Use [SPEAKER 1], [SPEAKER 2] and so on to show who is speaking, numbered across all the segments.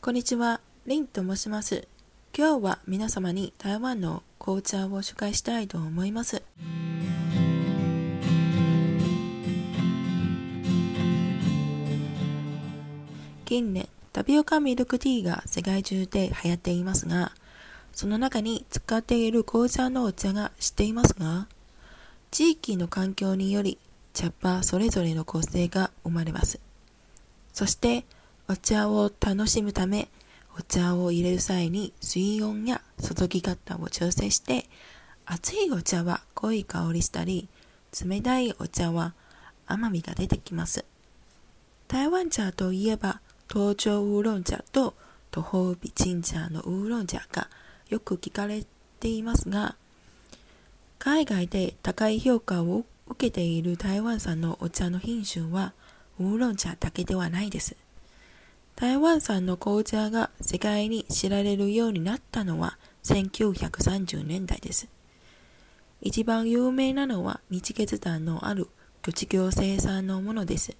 [SPEAKER 1] こんにちは、リンと申します。今日は皆様に台湾の紅茶を紹介したいと思います。近年、タピオカミルクティーが世界中で流行っていますが、その中に使っている紅茶のお茶が知っていますが、地域の環境により茶葉それぞれの構成が生まれます。そして、お茶を楽しむため、お茶を入れる際に水温や注ぎ方を調整して、熱いお茶は濃い香りしたり、冷たいお茶は甘みが出てきます。台湾茶といえば、東京ウーロン茶と東方美人茶のウーロン茶がよく聞かれていますが、海外で高い評価を受けている台湾産のお茶の品種はウーロン茶だけではないです。台湾産の紅茶が世界に知られるようになったのは1930年代です。一番有名なのは日月団のある土地行生産のものです。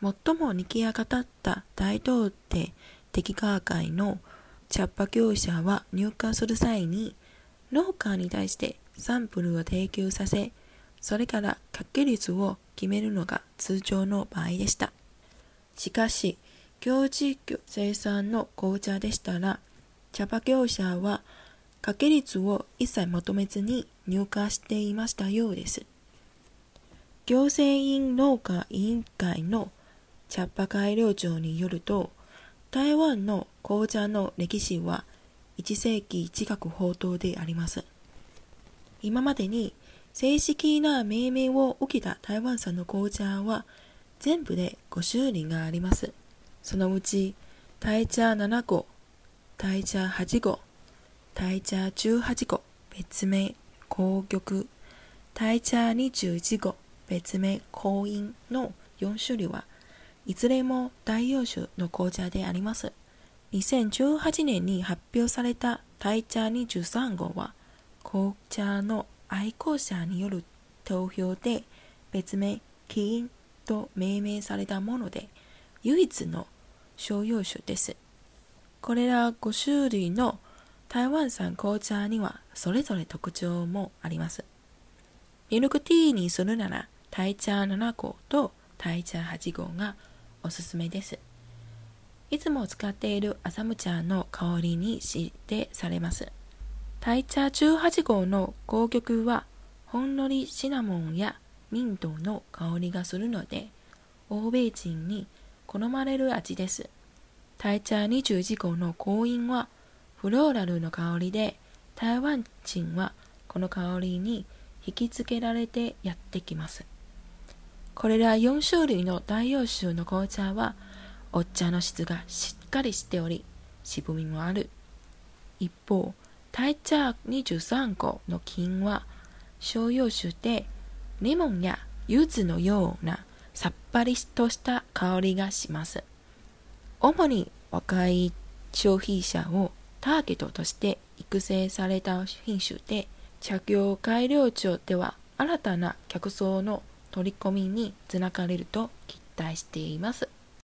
[SPEAKER 1] 最もにぎやかった大東帝敵川会の茶葉業者は入荷する際に農家に対してサンプルを提供させ、それから掛け率を決めるのが通常の場合でした。しかし、行地域生産の紅茶でしたら、茶葉業者は掛け率を一切求めずに入荷していましたようです。行政院農家委員会の茶葉改良長によると、台湾の紅茶の歴史は1世紀近く報道であります。今までに正式な命名を受けた台湾産の紅茶は全部で5種類があります。そのうち、大茶7個、大茶8個、大茶18個、別名、紅玉、大茶21個、別名、紅印の4種類は、いずれも大洋種の紅茶であります。2018年に発表された大茶23号は、紅茶の愛好者による投票で別名、キーンと命名されたもので、唯一の商用種です。これら5種類の台湾産紅茶にはそれぞれ特徴もあります。ミルクティーにするなら、大茶7号と大茶8号がおすすめです。いつも使っているアサム茶の香りに指定されます。大茶18号の紅玉はほんのりシナモンやミントの香りがするので、欧米人に好まれる味です。大茶21号の香印はフローラルの香りで、台湾人はこの香りに引きつけられてやってきます。これら4種類の大洋種の紅茶は、お茶の質がしっかりしており、渋みもある。一方、大茶23号の金は、商用種で、レモンや柚子のようなさっぱりとした香りがします。主に若い消費者をターゲットとして育成された品種で、着用改良庁では新たな客層の取り込みにつながれると期待しています。